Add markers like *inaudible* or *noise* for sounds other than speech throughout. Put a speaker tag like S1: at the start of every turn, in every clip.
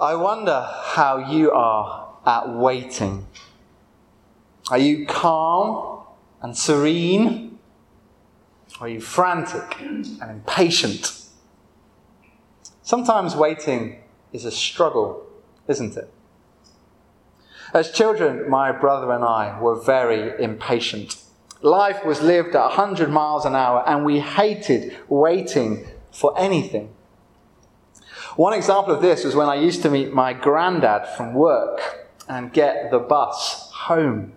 S1: I wonder how you are at waiting. Are you calm and serene? Are you frantic and impatient? Sometimes waiting is a struggle, isn't it? As children, my brother and I were very impatient. Life was lived at 100 miles an hour, and we hated waiting for anything. One example of this was when I used to meet my granddad from work and get the bus home.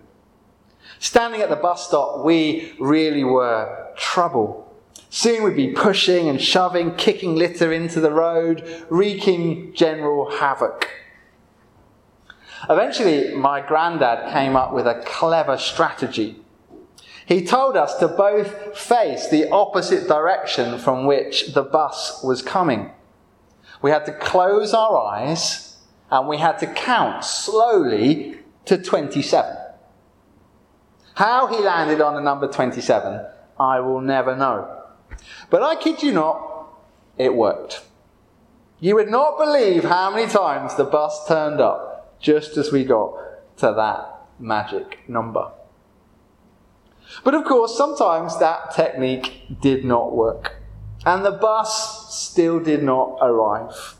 S1: Standing at the bus stop, we really were trouble. Soon we'd be pushing and shoving, kicking litter into the road, wreaking general havoc. Eventually, my granddad came up with a clever strategy. He told us to both face the opposite direction from which the bus was coming. We had to close our eyes and we had to count slowly to 27. How he landed on the number 27, I will never know. But I kid you not, it worked. You would not believe how many times the bus turned up just as we got to that magic number. But of course, sometimes that technique did not work and the bus still did not arrive.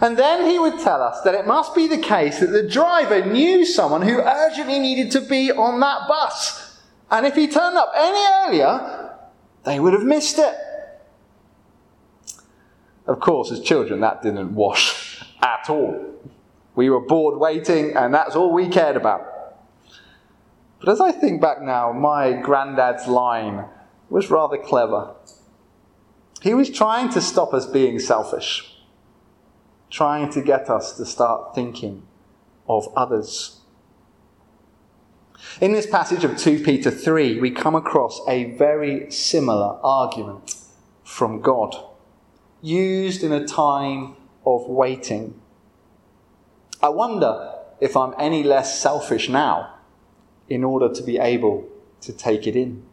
S1: And then he would tell us that it must be the case that the driver knew someone who urgently needed to be on that bus. And if he turned up any earlier, they would have missed it. Of course, as children, that didn't wash *laughs* at all. We were bored waiting, and that's all we cared about. But as I think back now, my granddad's line was rather clever. He was trying to stop us being selfish, trying to get us to start thinking of others. In this passage of 2 Peter 3, we come across a very similar argument from God, used in a time of waiting. I wonder if I'm any less selfish now in order to be able to take it in.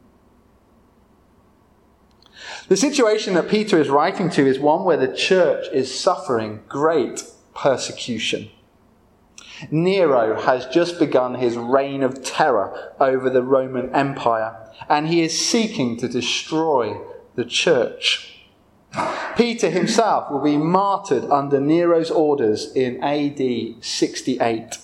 S1: The situation that Peter is writing to is one where the church is suffering great persecution. Nero has just begun his reign of terror over the Roman Empire, and he is seeking to destroy the church. Peter himself will be martyred under Nero's orders in AD 68.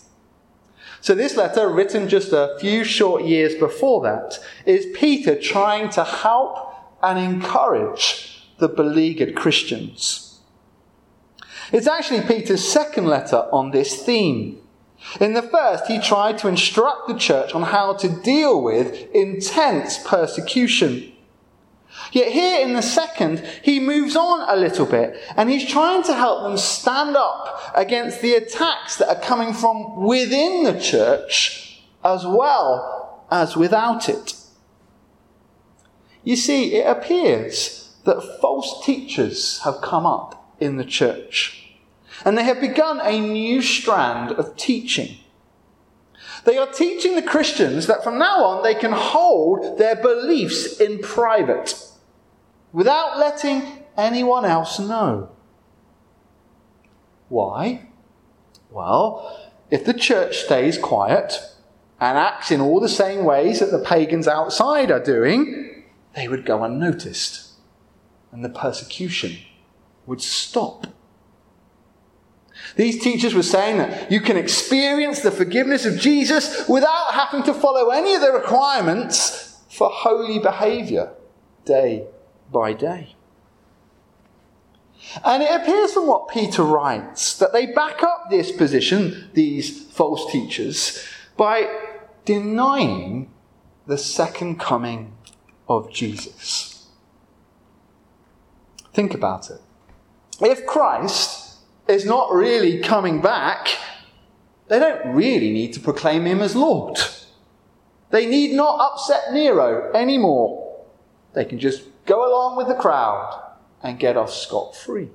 S1: So, this letter, written just a few short years before that, is Peter trying to help and encourage the beleaguered Christians. It's actually Peter's second letter on this theme. In the first, he tried to instruct the church on how to deal with intense persecution. Yet here in the second, he moves on a little bit and he's trying to help them stand up against the attacks that are coming from within the church as well as without it. You see, it appears that false teachers have come up in the church, and they have begun a new strand of teaching. They are teaching the Christians that from now on they can hold their beliefs in private without letting anyone else know. Why? Well, if the church stays quiet and acts in all the same ways that the pagans outside are doing, they would go unnoticed and the persecution would stop. These teachers were saying that you can experience the forgiveness of Jesus without having to follow any of the requirements for holy behavior day by day. And it appears from what Peter writes that they back up this position, these false teachers, by denying the second coming of Jesus. Think about it. If Christ is not really coming back, they don't really need to proclaim him as Lord. They need not upset Nero anymore. They can just go along with the crowd and get off scot free.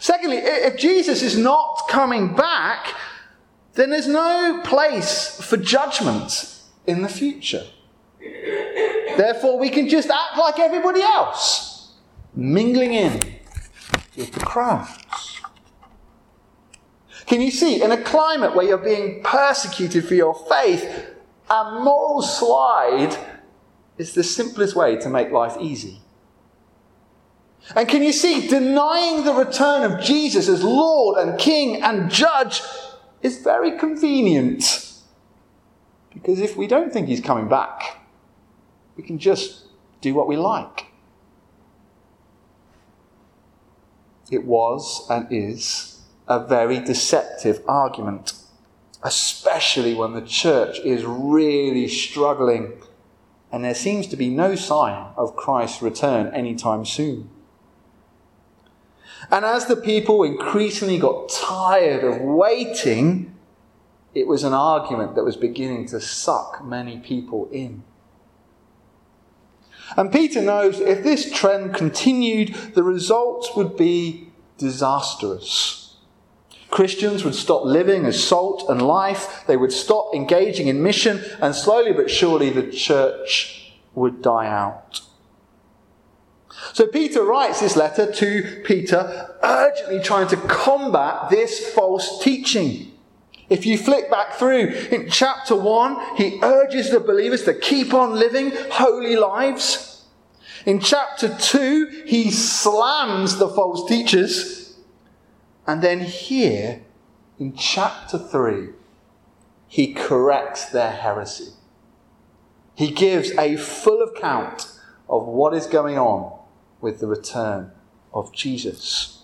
S1: Secondly, if Jesus is not coming back, then there's no place for judgment in the future. Therefore, we can just act like everybody else, mingling in with the crowds. Can you see, in a climate where you're being persecuted for your faith, a moral slide is the simplest way to make life easy? And can you see, denying the return of Jesus as Lord and King and Judge is very convenient. Because if we don't think He's coming back, we can just do what we like. It was and is a very deceptive argument, especially when the church is really struggling and there seems to be no sign of Christ's return anytime soon. And as the people increasingly got tired of waiting, it was an argument that was beginning to suck many people in. And Peter knows if this trend continued, the results would be disastrous. Christians would stop living as salt and life, they would stop engaging in mission, and slowly but surely the church would die out. So Peter writes this letter to Peter, urgently trying to combat this false teaching. If you flick back through in chapter 1, he urges the believers to keep on living holy lives. In chapter 2, he slams the false teachers. And then here, in chapter 3, he corrects their heresy. He gives a full account of what is going on with the return of Jesus.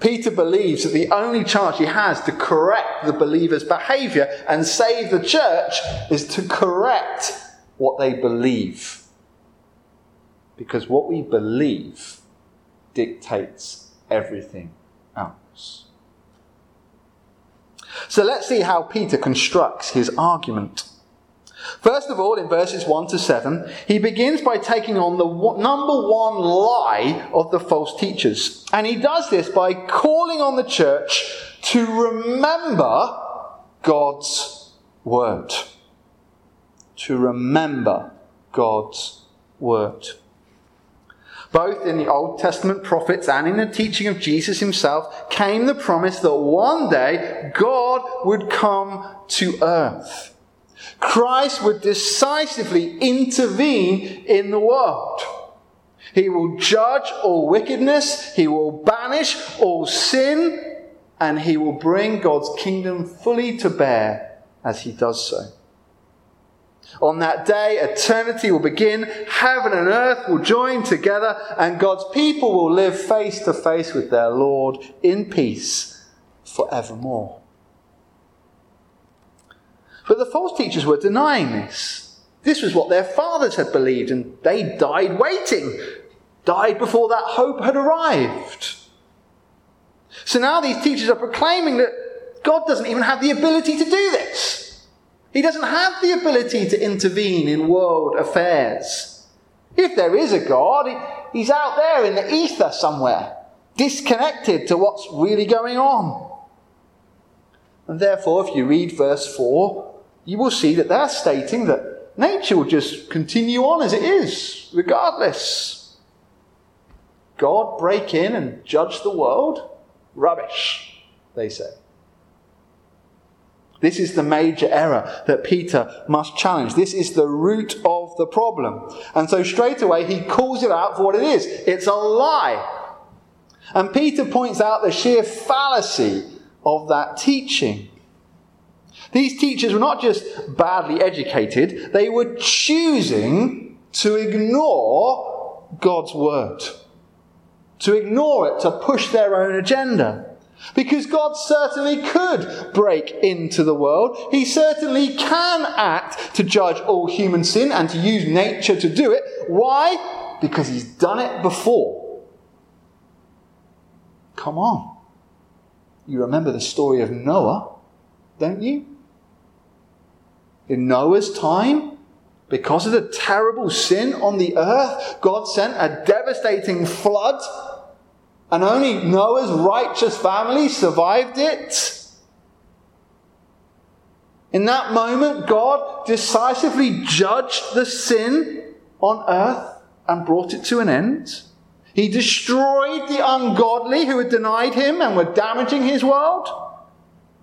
S1: Peter believes that the only chance he has to correct the believer's behavior and save the church is to correct what they believe. Because what we believe dictates everything else. So let's see how Peter constructs his argument. First of all, in verses 1 to 7, he begins by taking on the number one lie of the false teachers. And he does this by calling on the church to remember God's word. To remember God's word. Both in the Old Testament prophets and in the teaching of Jesus himself came the promise that one day God would come to earth Christ would decisively intervene in the world. He will judge all wickedness, he will banish all sin, and he will bring God's kingdom fully to bear as he does so. On that day, eternity will begin, heaven and earth will join together, and God's people will live face to face with their Lord in peace forevermore. But the false teachers were denying this. This was what their fathers had believed, and they died waiting, died before that hope had arrived. So now these teachers are proclaiming that God doesn't even have the ability to do this. He doesn't have the ability to intervene in world affairs. If there is a God, he's out there in the ether somewhere, disconnected to what's really going on. And therefore, if you read verse 4, you will see that they're stating that nature will just continue on as it is, regardless. God break in and judge the world? Rubbish, they say. This is the major error that Peter must challenge. This is the root of the problem. And so straight away he calls it out for what it is. It's a lie. And Peter points out the sheer fallacy of that teaching. These teachers were not just badly educated, they were choosing to ignore God's word, to ignore it, to push their own agenda. Because God certainly could break into the world. He certainly can act to judge all human sin and to use nature to do it. Why? Because He's done it before. Come on. You remember the story of Noah, don't you? In Noah's time, because of the terrible sin on the earth, God sent a devastating flood, and only Noah's righteous family survived it. In that moment, God decisively judged the sin on earth and brought it to an end. He destroyed the ungodly who had denied him and were damaging his world.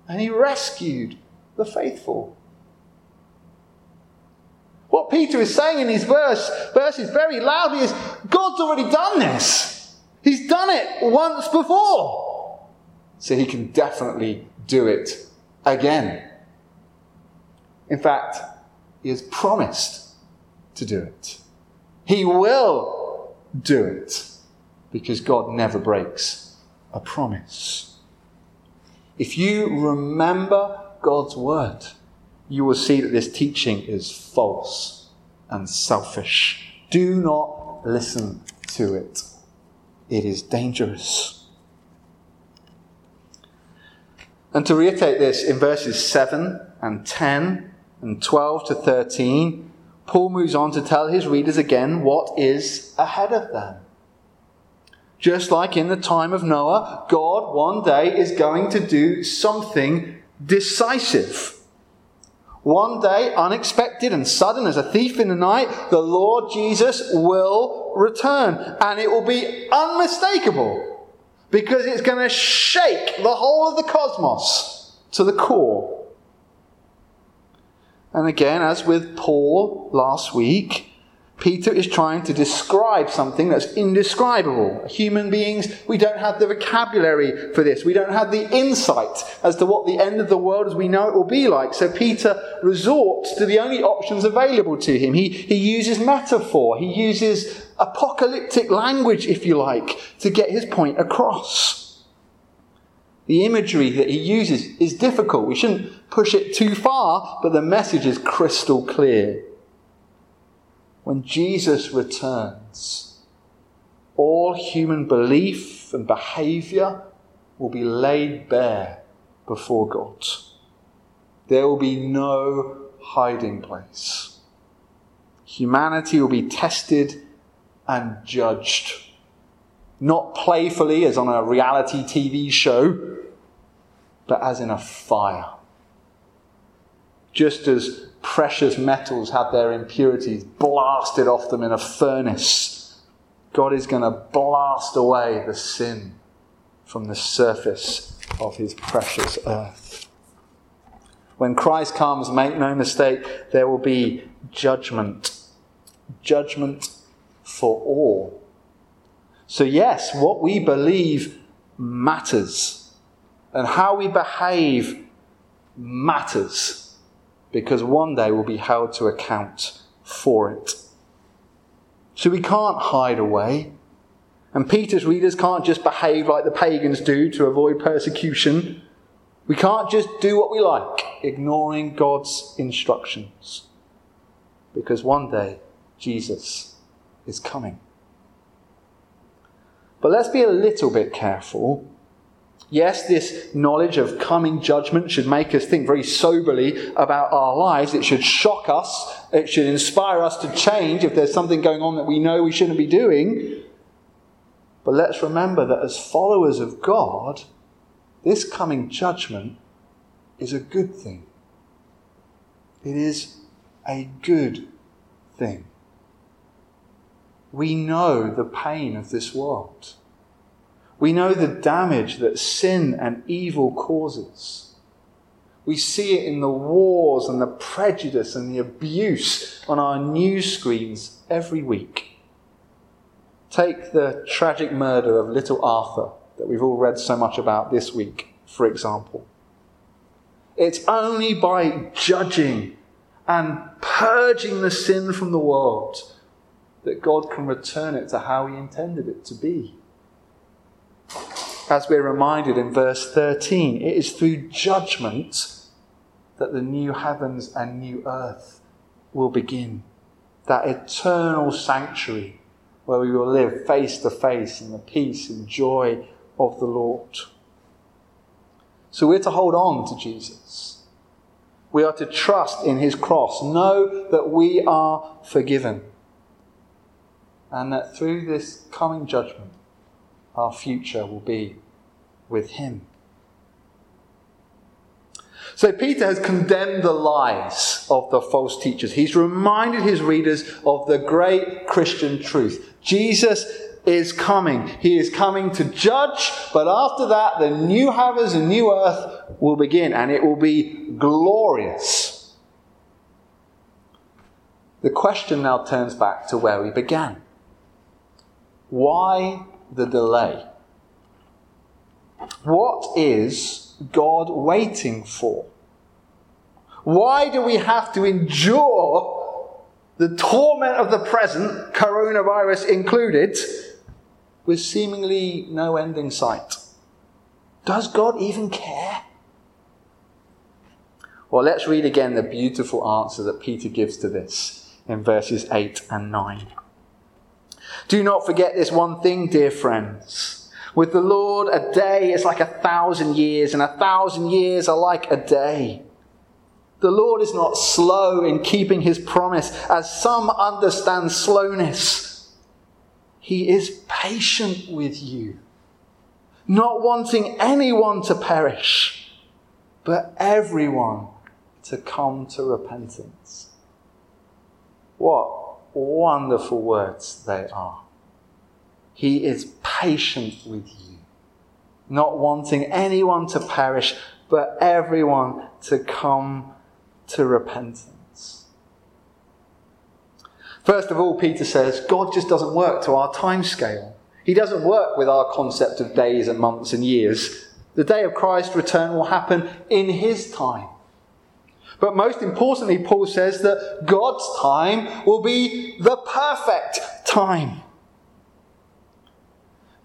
S1: And he rescued the faithful. What Peter is saying in these verse, verses very loudly is God's already done this. He's done it once before. So he can definitely do it again. In fact, he has promised to do it. He will do it because God never breaks a promise. If you remember God's word, you will see that this teaching is false and selfish. Do not listen to it, it is dangerous. And to reiterate this, in verses 7 and 10 and 12 to 13, Paul moves on to tell his readers again what is ahead of them. Just like in the time of Noah, God one day is going to do something decisive. One day, unexpected and sudden as a thief in the night, the Lord Jesus will return. And it will be unmistakable because it's going to shake the whole of the cosmos to the core. And again, as with Paul last week, Peter is trying to describe something that's indescribable. Human beings, we don't have the vocabulary for this. We don't have the insight as to what the end of the world as we know it will be like. So Peter resorts to the only options available to him. He, he uses metaphor, he uses apocalyptic language, if you like, to get his point across. The imagery that he uses is difficult. We shouldn't push it too far, but the message is crystal clear when Jesus returns, all human belief and behavior will be laid bare before God. There will be no hiding place. Humanity will be tested and judged. Not playfully as on a reality TV show, but as in a fire. Just as precious metals have their impurities blasted off them in a furnace. God is going to blast away the sin from the surface of his precious earth. When Christ comes, make no mistake, there will be judgment. Judgment for all. So, yes, what we believe matters, and how we behave matters because one day we'll be held to account for it. So we can't hide away. And Peter's readers can't just behave like the pagans do to avoid persecution. We can't just do what we like, ignoring God's instructions. Because one day Jesus is coming. But let's be a little bit careful Yes, this knowledge of coming judgment should make us think very soberly about our lives. It should shock us. It should inspire us to change if there's something going on that we know we shouldn't be doing. But let's remember that as followers of God, this coming judgment is a good thing. It is a good thing. We know the pain of this world. We know the damage that sin and evil causes. We see it in the wars and the prejudice and the abuse on our news screens every week. Take the tragic murder of little Arthur that we've all read so much about this week, for example. It's only by judging and purging the sin from the world that God can return it to how He intended it to be as we're reminded in verse 13, it is through judgment that the new heavens and new earth will begin. That eternal sanctuary where we will live face to face in the peace and joy of the Lord. So we're to hold on to Jesus. We are to trust in his cross, know that we are forgiven, and that through this coming judgment, our future will be with Him. So Peter has condemned the lies of the false teachers. He's reminded his readers of the great Christian truth. Jesus is coming. He is coming to judge, but after that, the new heavens and new earth will begin, and it will be glorious. The question now turns back to where we began. Why the delay? What is God waiting for? Why do we have to endure the torment of the present, coronavirus included, with seemingly no end in sight? Does God even care? Well, let's read again the beautiful answer that Peter gives to this in verses 8 and 9. Do not forget this one thing, dear friends. With the Lord, a day is like a thousand years, and a thousand years are like a day. The Lord is not slow in keeping his promise, as some understand slowness. He is patient with you, not wanting anyone to perish, but everyone to come to repentance. What wonderful words they are. He is patient with you, not wanting anyone to perish, but everyone to come to repentance. First of all, Peter says, God just doesn't work to our time scale. He doesn't work with our concept of days and months and years. The day of Christ's return will happen in his time. But most importantly, Paul says that God's time will be the perfect time.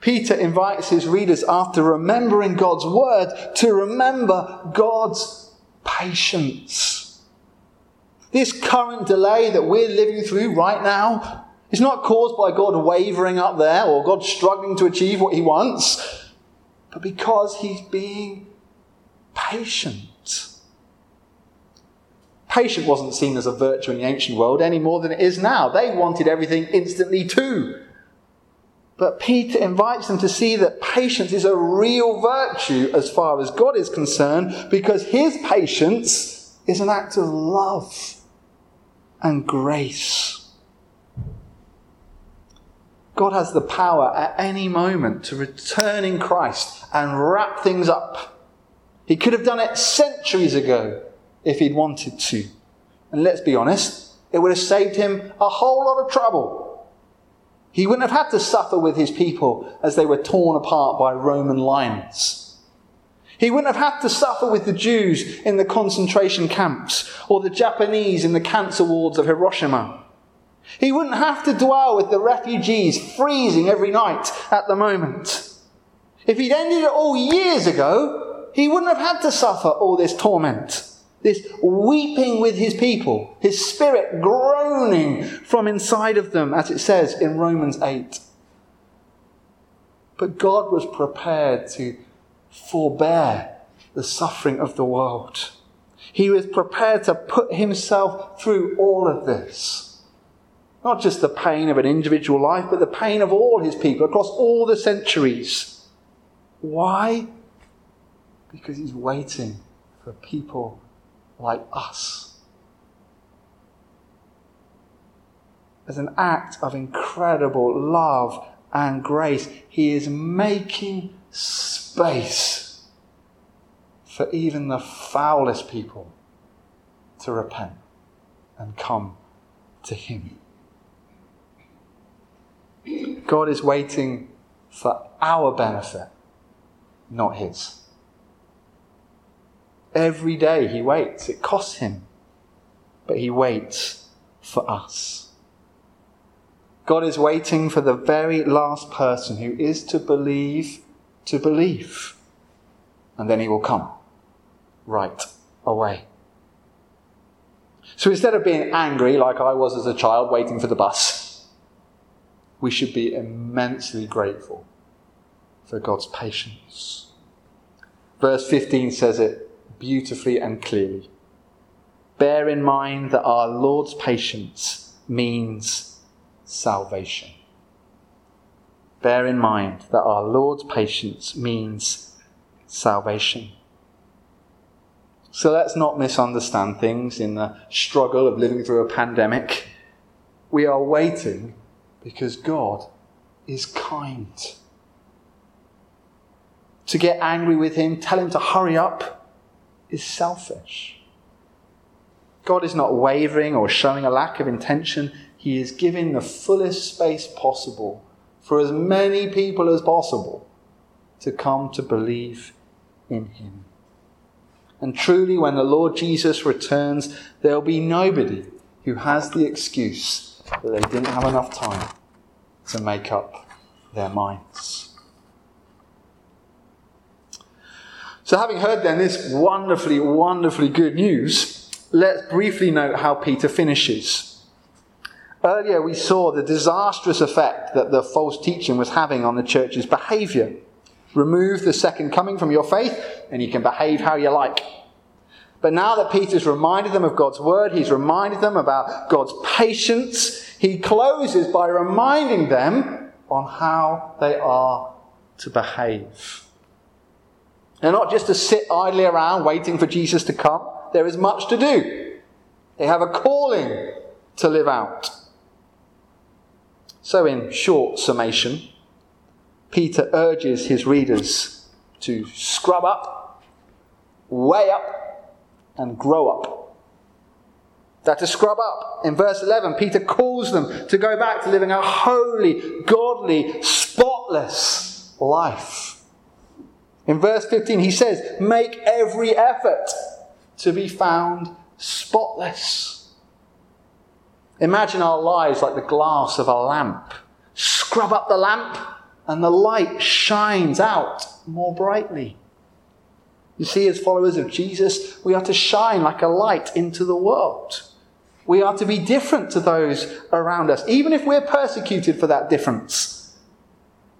S1: Peter invites his readers, after remembering God's word, to remember God's patience. This current delay that we're living through right now is not caused by God wavering up there or God struggling to achieve what he wants, but because he's being patient. Patient wasn't seen as a virtue in the ancient world any more than it is now. They wanted everything instantly too. But Peter invites them to see that patience is a real virtue as far as God is concerned because his patience is an act of love and grace. God has the power at any moment to return in Christ and wrap things up. He could have done it centuries ago if he'd wanted to. And let's be honest, it would have saved him a whole lot of trouble. He wouldn't have had to suffer with his people as they were torn apart by Roman lions. He wouldn't have had to suffer with the Jews in the concentration camps or the Japanese in the cancer wards of Hiroshima. He wouldn't have to dwell with the refugees freezing every night at the moment. If he'd ended it all years ago, he wouldn't have had to suffer all this torment, this weeping with his people, his spirit groaning from inside of them, as it says in Romans 8. But God was prepared to forbear the suffering of the world. He was prepared to put himself through all of this. Not just the pain of an individual life, but the pain of all his people across all the centuries. Why? Because he's waiting for people like us. As an act of incredible love and grace, he is making space for even the foulest people to repent and come to Him. God is waiting for our benefit, not His. Every day He waits. It costs Him, but He waits for us. God is waiting for the very last person who is to believe to believe. And then he will come right away. So instead of being angry like I was as a child waiting for the bus, we should be immensely grateful for God's patience. Verse 15 says it beautifully and clearly. Bear in mind that our Lord's patience means salvation bear in mind that our Lord's patience means salvation. So let's not misunderstand things in the struggle of living through a pandemic. We are waiting because God is kind. To get angry with him, tell him to hurry up, is selfish. God is not wavering or showing a lack of intention. He is giving the fullest space possible for as many people as possible to come to believe in him. And truly, when the Lord Jesus returns, there will be nobody who has the excuse that they didn't have enough time to make up their minds. So, having heard then this wonderfully, wonderfully good news, let's briefly note how Peter finishes. Earlier, we saw the disastrous effect that the false teaching was having on the church's behavior. Remove the second coming from your faith, and you can behave how you like. But now that Peter's reminded them of God's word, he's reminded them about God's patience, he closes by reminding them on how they are to behave. They're not just to sit idly around waiting for Jesus to come. There is much to do. They have a calling to live out. So, in short summation, Peter urges his readers to scrub up, weigh up, and grow up. That to scrub up. In verse 11, Peter calls them to go back to living a holy, godly, spotless life. In verse 15, he says, Make every effort to be found spotless. Imagine our lives like the glass of a lamp. Scrub up the lamp, and the light shines out more brightly. You see, as followers of Jesus, we are to shine like a light into the world. We are to be different to those around us, even if we're persecuted for that difference.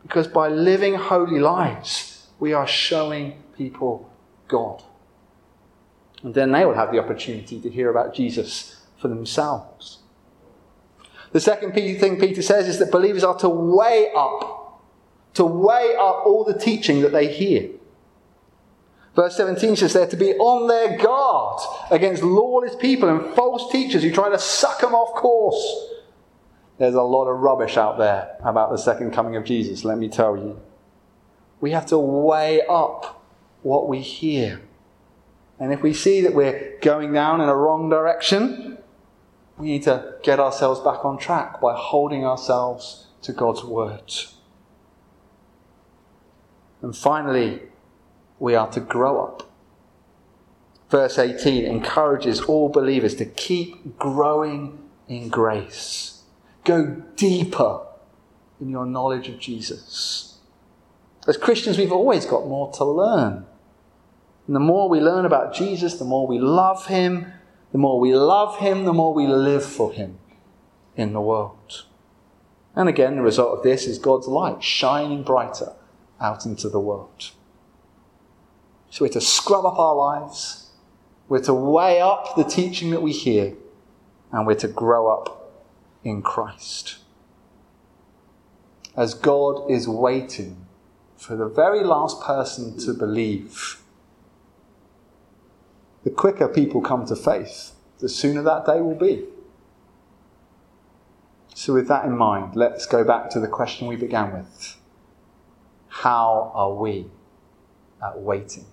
S1: Because by living holy lives, we are showing people God. And then they will have the opportunity to hear about Jesus for themselves. The second thing Peter says is that believers are to weigh up, to weigh up all the teaching that they hear. Verse 17 says they're to be on their guard against lawless people and false teachers who try to suck them off course. There's a lot of rubbish out there about the second coming of Jesus, let me tell you. We have to weigh up what we hear. And if we see that we're going down in a wrong direction, we need to get ourselves back on track by holding ourselves to God's word. And finally, we are to grow up. Verse 18 encourages all believers to keep growing in grace. Go deeper in your knowledge of Jesus. As Christians, we've always got more to learn. And the more we learn about Jesus, the more we love him. The more we love him, the more we live for him in the world. And again, the result of this is God's light shining brighter out into the world. So we're to scrub up our lives, we're to weigh up the teaching that we hear, and we're to grow up in Christ. As God is waiting for the very last person to believe. The quicker people come to faith, the sooner that day will be. So, with that in mind, let's go back to the question we began with How are we at waiting?